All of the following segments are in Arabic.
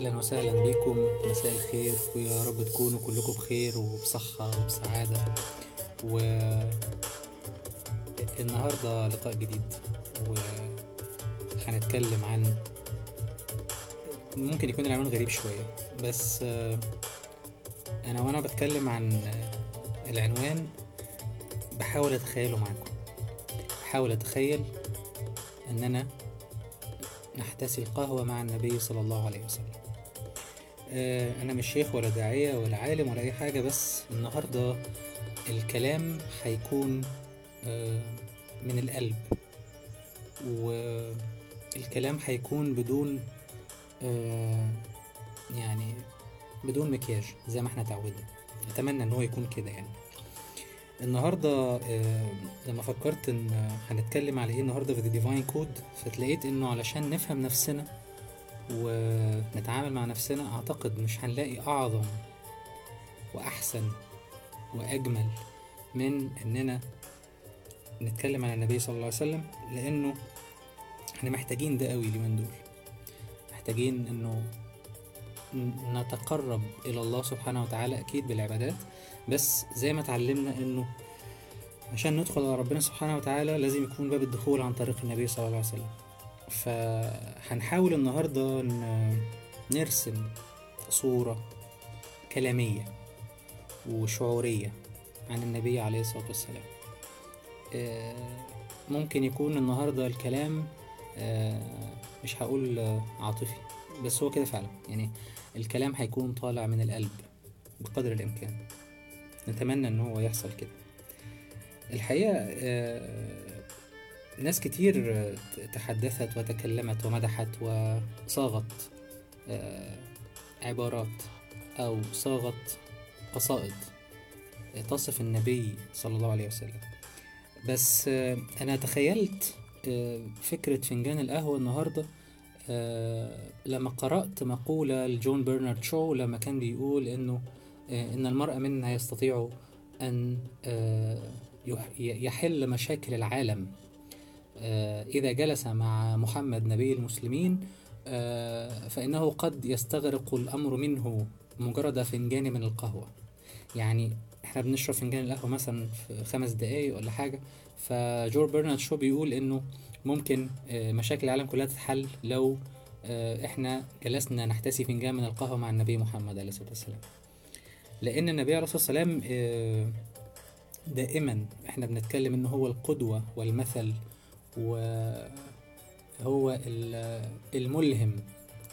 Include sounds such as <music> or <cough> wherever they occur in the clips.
يا أهلا وسهلا بكم. مساء الخير ويا رب تكونوا كلكم بخير وبصحة وبسعادة. و النهاردة لقاء جديد وهنتكلم عن ممكن يكون العنوان غريب شوية بس أنا وأنا بتكلم عن العنوان بحاول أتخيله معاكم. بحاول أتخيل إننا نحتسي القهوة مع النبي صلى الله عليه وسلم. آه، أنا مش شيخ ولا داعية ولا عالم ولا أي حاجة بس النهاردة الكلام هيكون آه، من القلب. والكلام هيكون بدون آه، يعني بدون مكياج زي ما إحنا اتعودنا. اتمنى إن هو يكون كده يعني. النهارده لما فكرت إن هنتكلم على إيه النهارده في Divine Code فتلاقيت إنه علشان نفهم نفسنا ونتعامل مع نفسنا أعتقد مش هنلاقي أعظم وأحسن وأجمل من إننا نتكلم عن النبي صلى الله عليه وسلم لأنه إحنا محتاجين ده قوي اليومين دول. محتاجين إنه ن- نتقرب إلى الله سبحانه وتعالى أكيد بالعبادات بس زي ما اتعلمنا إنه عشان ندخل على ربنا سبحانه وتعالى لازم يكون باب الدخول عن طريق النبي صلى الله عليه وسلم. فهنحاول النهاردة نرسم صورة كلامية وشعورية عن النبي عليه الصلاة والسلام. آه، ممكن يكون النهاردة الكلام آه، مش هقول عاطفي بس هو كده فعلا. يعني الكلام هيكون طالع من القلب بقدر الإمكان. نتمنى إن هو يحصل كده. الحقيقة آه، ناس كتير آه، تحدثت وتكلمت ومدحت وصاغت آه، عبارات أو صاغت قصائد تصف النبي صلى الله عليه وسلم. بس آه، أنا تخيلت فكرة فنجان القهوة النهاردة لما قرأت مقولة لجون برنارد شو لما كان بيقول إنه إن المرء منا يستطيع أن يح- يحل مشاكل العالم. إذا جلس مع محمد نبي المسلمين آه، فإنه قد يستغرق الأمر منه مجرد فنجان من القهوة. يعني إحنا بنشرب فنجان القهوة مثلا في خمس دقايق ولا حاجة فجور برنارد شو بيقول إنه ممكن آه، مشاكل العالم كلها تتحل لو آه، إحنا جلسنا نحتسي فنجان من القهوة مع النبي محمد عليه الصلاة والسلام. لأن النبي عليه الصلاة والسلام آه، دائما إحنا بنتكلم إن هو القدوة والمثل وهو ال- الملهم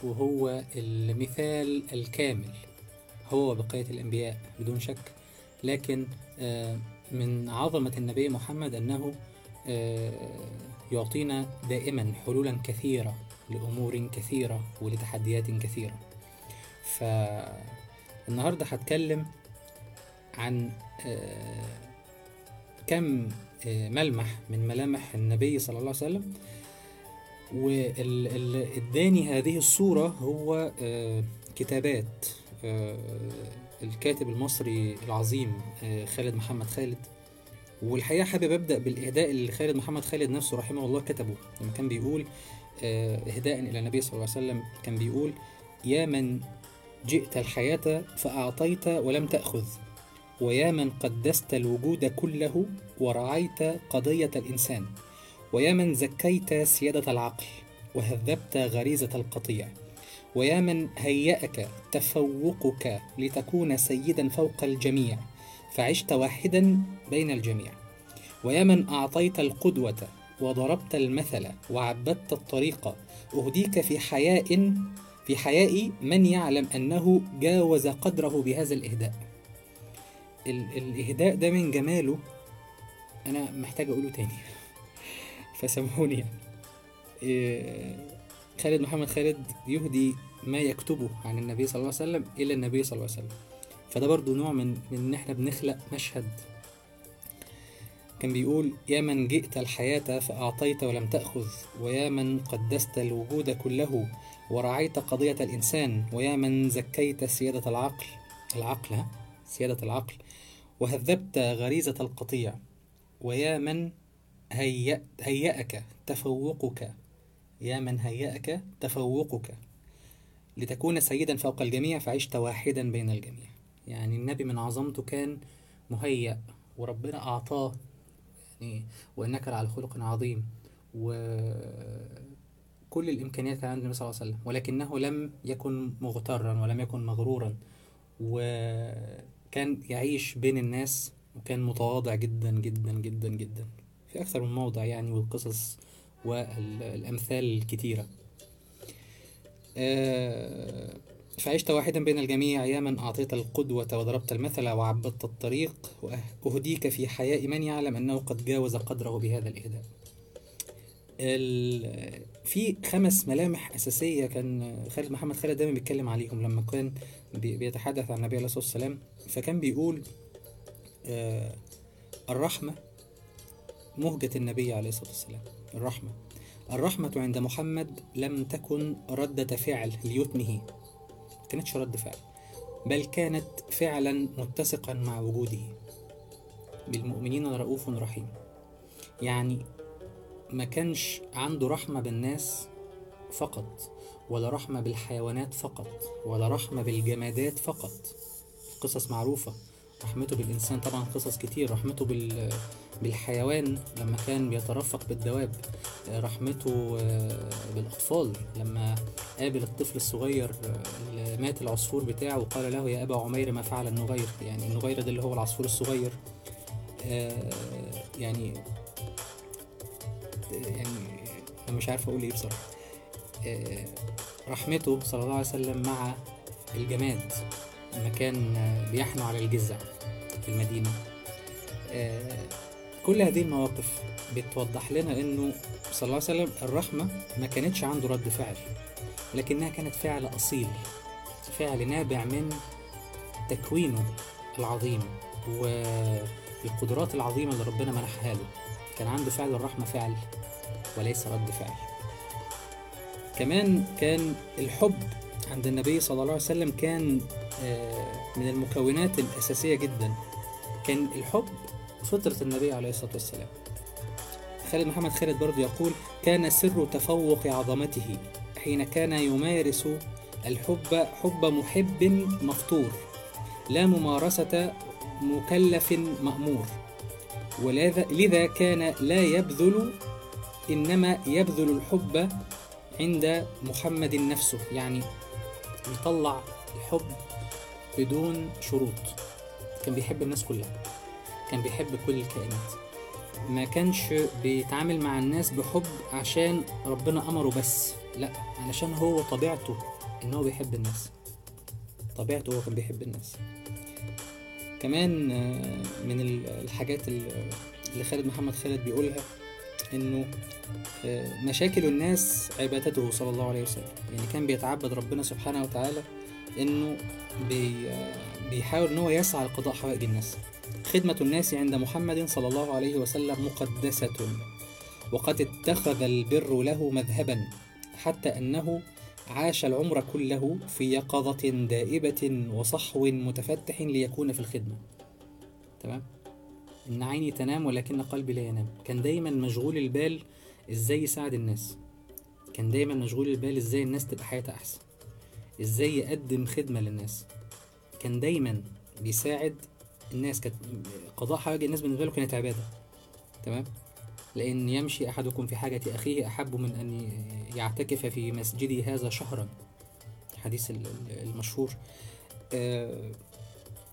وهو المثال الكامل. هو بقية الأنبياء بدون شك. لكن آه، من عظمة النبي محمد أنه آه، يعطينا دائما حلولا كثيرة لأمور كثيرة ولتحديات كثيرة. فالنهاردة هتكلم عن آه، كم ملمح من ملامح النبي صلى الله عليه وسلم. واللي اداني هذه الصورة هو آه، كتابات آه، الكاتب المصري العظيم آه، خالد محمد خالد. والحقيقة حابب أبدأ بالإهداء اللي خالد محمد خالد نفسه رحمه الله كتبه. لما كان بيقول إهداء إلى النبي صلى الله عليه وسلم كان بيقول يا من جئت الحياة فأعطيت ولم تأخذ. ويا من قدست الوجود كله ورعيت قضية الإنسان ويا من زكيت سيادة العقل وهذبت غريزة القطيع ويا من هيأك تفوقك لتكون سيدا فوق الجميع فعشت واحدا بين الجميع ويا من أعطيت القدوة وضربت المثل وعبدت الطريق أهديك في حياء في حياء من يعلم أنه جاوز قدره بهذا الإهداء. ال- الإهداء ده من جماله أنا محتاج أقوله تاني. <laughs> فسامحوني يعني. إيه، خالد محمد خالد يهدي ما يكتبه عن النبي صلى الله عليه وسلم إلى النبي صلى الله عليه وسلم. فده برضو نوع من إن إحنا بنخلق مشهد. كان بيقول يا من جئت الحياة فأعطيت ولم تأخذ ويا من قدست الوجود كله ورعيت قضية الإنسان ويا من زكيت سيادة العقل. العقل؟ سيادة العقل وهذبت غريزة القطيع ويا من هيأ هيأك تفوقك يا من هيأك تفوقك. لتكون سيدا فوق الجميع فعشت واحدا بين الجميع. يعني النبي من عظمته كان مهيأ وربنا أعطاه يعني وإنك لعلى خلق عظيم. وكل الإمكانيات كان عند النبي صلى الله عليه وسلم ولكنه لم يكن مغترا ولم يكن مغرورا. وكان يعيش بين الناس وكان متواضع جدا جدا جدا جدا. في أكثر من موضع يعني والقصص والأمثال الكتيرة. آه، فعشت واحدا بين الجميع أياما أعطيت القدوة وضربت المثل وعبدت الطريق وأهديك في حياء من يعلم أنه قد جاوز قدره بهذا الإهداء. ال- في خمس ملامح أساسية كان خالد محمد خالد دايما بيتكلم عليهم لما كان بي- بيتحدث عن النبي عليه الصلاة والسلام. فكان بيقول آه، الرحمة مهجة النبي عليه الصلاة والسلام. الرحمة. الرحمة عند محمد لم تكن ردة فعل ليتمه. كانتش رد فعل. بل كانت فعلا متسقا مع وجوده. بالمؤمنين رؤوف رحيم. يعني ما كانش عنده رحمة بالناس فقط ولا رحمة بالحيوانات فقط ولا رحمة بالجمادات فقط. قصص معروفة رحمته بالإنسان طبعا قصص كتير. رحمته بال بالحيوان لما كان بيترفق بالدواب. رحمته آه، بالأطفال لما قابل الطفل الصغير آه، اللي مات العصفور بتاعه وقال له يا أبا عمير ما فعل النغير. يعني النغير ده اللي هو العصفور الصغير. آه، يعني يعني أنا مش عارف أقول إيه بصراحة. آه، رحمته صلى الله عليه وسلم مع الجماد لما كان بيحنو على الجزع في المدينة. آه، كل هذه المواقف بتوضح لنا إنه صلى الله عليه وسلم الرحمة ما كانتش عنده رد فعل لكنها كانت فعل أصيل فعل نابع من تكوينه العظيم والقدرات العظيمة اللي ربنا منحها له. كان عنده فعل الرحمة فعل وليس رد فعل. كمان كان الحب عند النبي صلى الله عليه وسلم كان آه، من المكونات الأساسية جدا. كان الحب فطرة النبي عليه الصلاة والسلام. خالد محمد خالد برضو يقول كان سر تفوق عظمته حين كان يمارس الحب حب محب مفطور لا ممارسة مكلف مأمور. ولذا لذا كان لا يبذل إنما يبذل الحب عند محمد نفسه يعني يطلع الحب بدون شروط. كان بيحب الناس كلها كان بيحب كل الكائنات. ما كانش بيتعامل مع الناس بحب عشان ربنا أمره بس لا علشان هو طبيعته إن هو بيحب الناس. طبيعته هو كان بيحب الناس. كمان آه، من ال- الحاجات ال- اللي خالد محمد خالد بيقولها إنه مشاكل الناس عبادته صلى الله عليه وسلم. يعني كان بيتعبد ربنا سبحانه وتعالى إنه بي بيحاول إن هو يسعى لقضاء حوائج الناس. خدمة الناس عند محمد صلى الله عليه وسلم مقدسة. وقد اتخذ البر له مذهبا حتى أنه عاش العمر كله في يقظة دائبة وصحو متفتح ليكون في الخدمة. تمام؟ إن عيني تنام ولكن قلبي لا ينام. كان دايما مشغول البال إزاي يساعد الناس؟ كان دايما مشغول البال إزاي الناس تبقى حياتها أحسن؟ إزاي يقدم خدمة للناس؟ كان دايما بيساعد الناس. كانت قضاء حوائج الناس بالنسبة له كانت عبادة. تمام؟ لأن يمشي أحدكم في حاجة أخيه أحب من أن يعتكف في مسجدي هذا شهرا. الحديث ال- ال- المشهور. آه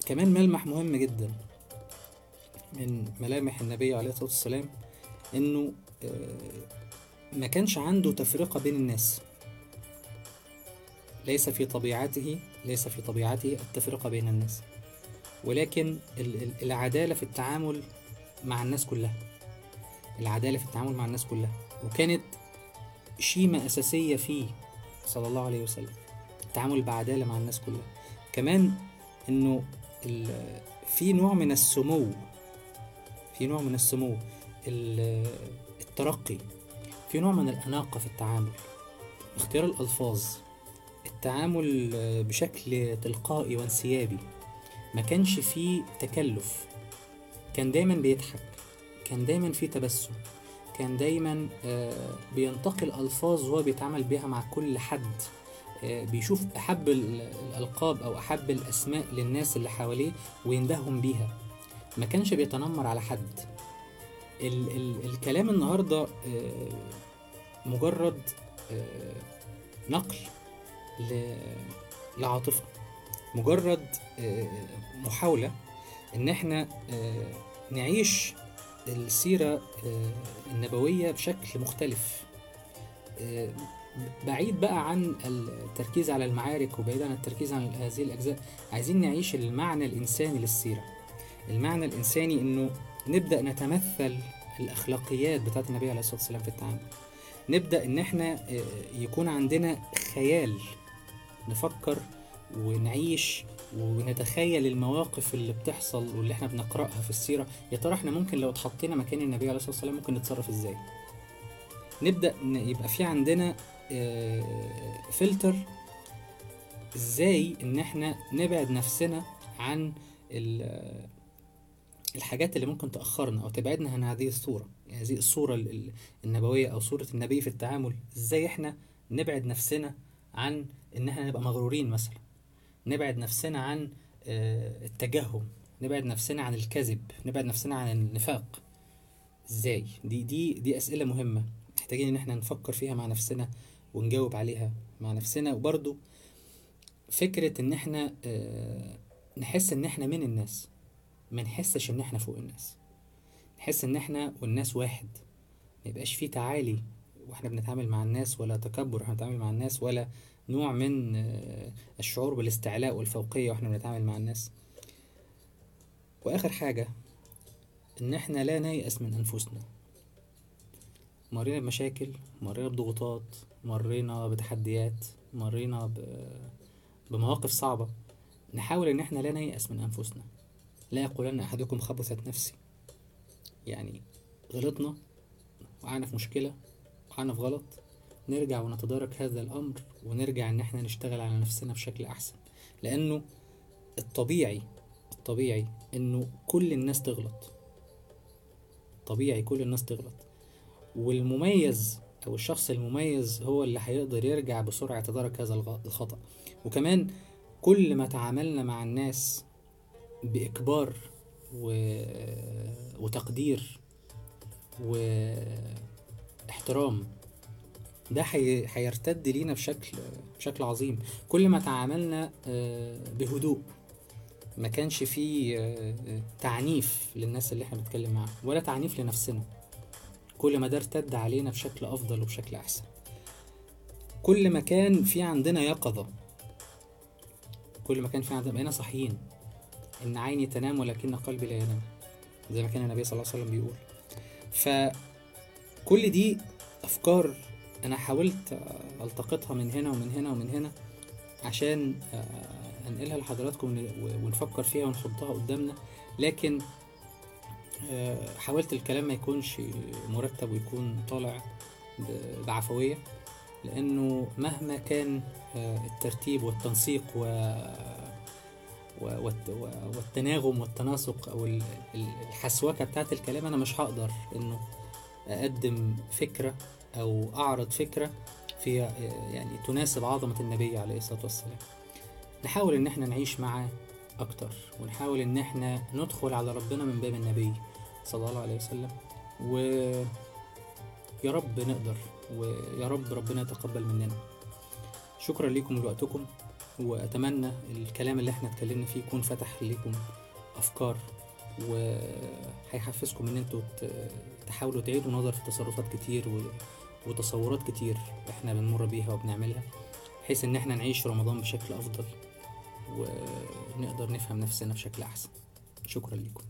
كمان ملمح مهم جدا من ملامح النبي عليه الصلاة والسلام إنه ما كانش عنده تفرقة بين الناس. ليس في طبيعته ليس في طبيعته التفرقة بين الناس. ولكن ال- ال- العدالة في التعامل مع الناس كلها. العدالة في التعامل مع الناس كلها. وكانت شيمة أساسية فيه صلى الله عليه وسلم. التعامل بعدالة مع الناس كلها. كمان إنه في نوع من السمو في نوع من السمو. ال- الترقي. في نوع من الأناقة في التعامل. اختيار الألفاظ. التعامل بشكل تلقائي وانسيابي. ما كانش فيه تكلف. كان دايما بيضحك. كان دايما فيه تبسم. كان دايما آه، بينتقي الألفاظ وهو بيتعامل بيها مع كل حد. آه، بيشوف أحب ال- الألقاب أو أحب الأسماء للناس اللي حواليه ويندههم بيها. ما كانش بيتنمر على حد. ال ال الكلام النهارده آه، مجرد آه، نقل ل- لعاطفة. مجرد آه، محاولة إن إحنا نعيش السيرة آه، النبوية بشكل مختلف. بعيد بقى عن التركيز على المعارك وبعيد عن التركيز عن هذه الأجزاء عايزين نعيش المعنى الإنساني للسيرة. المعنى الإنساني إنه نبدأ نتمثل الأخلاقيات بتاعت النبي عليه الصلاة والسلام في التعامل. نبدأ إن إحنا آه، يكون عندنا خيال نفكر ونعيش ونتخيل المواقف اللي بتحصل واللي إحنا بنقرأها في السيرة. يا ترى إحنا ممكن لو اتحطينا مكان النبي عليه الصلاة والسلام ممكن نتصرف إزاي؟ نبدأ يبقى في عندنا آه، فلتر إزاي إن إحنا نبعد نفسنا عن الحاجات اللي ممكن تأخرنا أو تبعدنا عن هذه الصورة. يعني هذه الصورة ال- ال- النبوية أو صورة النبي في التعامل. إزاي إحنا نبعد نفسنا عن إن إحنا نبقى مغرورين مثلا؟ نبعد نفسنا عن آه، التجهم. نبعد نفسنا عن الكذب. نبعد نفسنا عن النفاق. إزاي؟ دي دي دي أسئلة مهمة. محتاجين إن إحنا نفكر فيها مع نفسنا ونجاوب عليها مع نفسنا. وبرضو فكرة إن إحنا آه، نحس إن إحنا من الناس. ما نحسش إن إحنا فوق الناس. نحس إن إحنا والناس واحد. ما يبقاش فيه تعالي وإحنا بنتعامل مع الناس ولا تكبر وإحنا بنتعامل مع الناس ولا نوع من آه، الشعور بالاستعلاء والفوقية وإحنا بنتعامل مع الناس. وآخر حاجة إن إحنا لا نيأس من أنفسنا. مرينا بمشاكل مرينا بضغوطات مرينا بتحديات مرينا ب... بمواقف صعبة. نحاول إن إحنا لا نيأس من أنفسنا. لا يقولن أحدكم خبثت نفسي. يعني غلطنا وقعنا في مشكلة وقعنا في غلط. نرجع ونتدارك هذا الأمر ونرجع إن إحنا نشتغل على نفسنا بشكل أحسن. لأنه الطبيعي الطبيعي إنه كل الناس تغلط. طبيعي كل الناس تغلط. والمميز أو الشخص المميز هو اللي هيقدر يرجع بسرعة يتدارك هذا الخطأ. وكمان كل ما تعاملنا مع الناس بإكبار و... وتقدير واحترام. ده حي... هيرتد لينا بشكل بشكل عظيم. كل ما تعاملنا آه، بهدوء ما كانش فيه آه، تعنيف للناس اللي إحنا بنتكلم معاهم ولا تعنيف لنفسنا. كل ما ده ارتد علينا بشكل أفضل وبشكل أحسن. كل ما كان في عندنا يقظة كل ما كان في عندنا بقينا صاحيين. إن عيني تنام ولكن قلبي لا ينام زي ما كان النبي صلى الله عليه وسلم بيقول. فكل دي أفكار أنا حاولت ألتقطها من هنا ومن هنا ومن هنا عشان آه، أنقلها لحضراتكم ون- ونفكر فيها ونحطها قدامنا. لكن آه، حاولت الكلام ما يكونش مرتب ويكون طالع بعفوية لأنه مهما كان آه، الترتيب والتنسيق و و- والت- و- والتناغم والتناسق أو ال- ال- الحسوكة بتاعت الكلام أنا مش هقدر إنه أقدم فكرة أو أعرض فكرة في يعني تناسب عظمة النبي عليه الصلاة والسلام. نحاول إن إحنا نعيش معاه أكتر ونحاول إن إحنا ندخل على ربنا من باب النبي صلى الله عليه وسلم. ويا رب نقدر ويا رب ربنا يتقبل مننا. شكرا لكم لوقتكم وأتمنى الكلام اللي إحنا اتكلمنا فيه يكون فتح لكم أفكار وهيحفزكم إن أنتوا تحاولوا تعيدوا نظر في تصرفات كتير. وتصورات كتير إحنا بنمر بيها وبنعملها بحيث إن إحنا نعيش رمضان بشكل أفضل ونقدر نفهم نفسنا بشكل أحسن شكرا لكم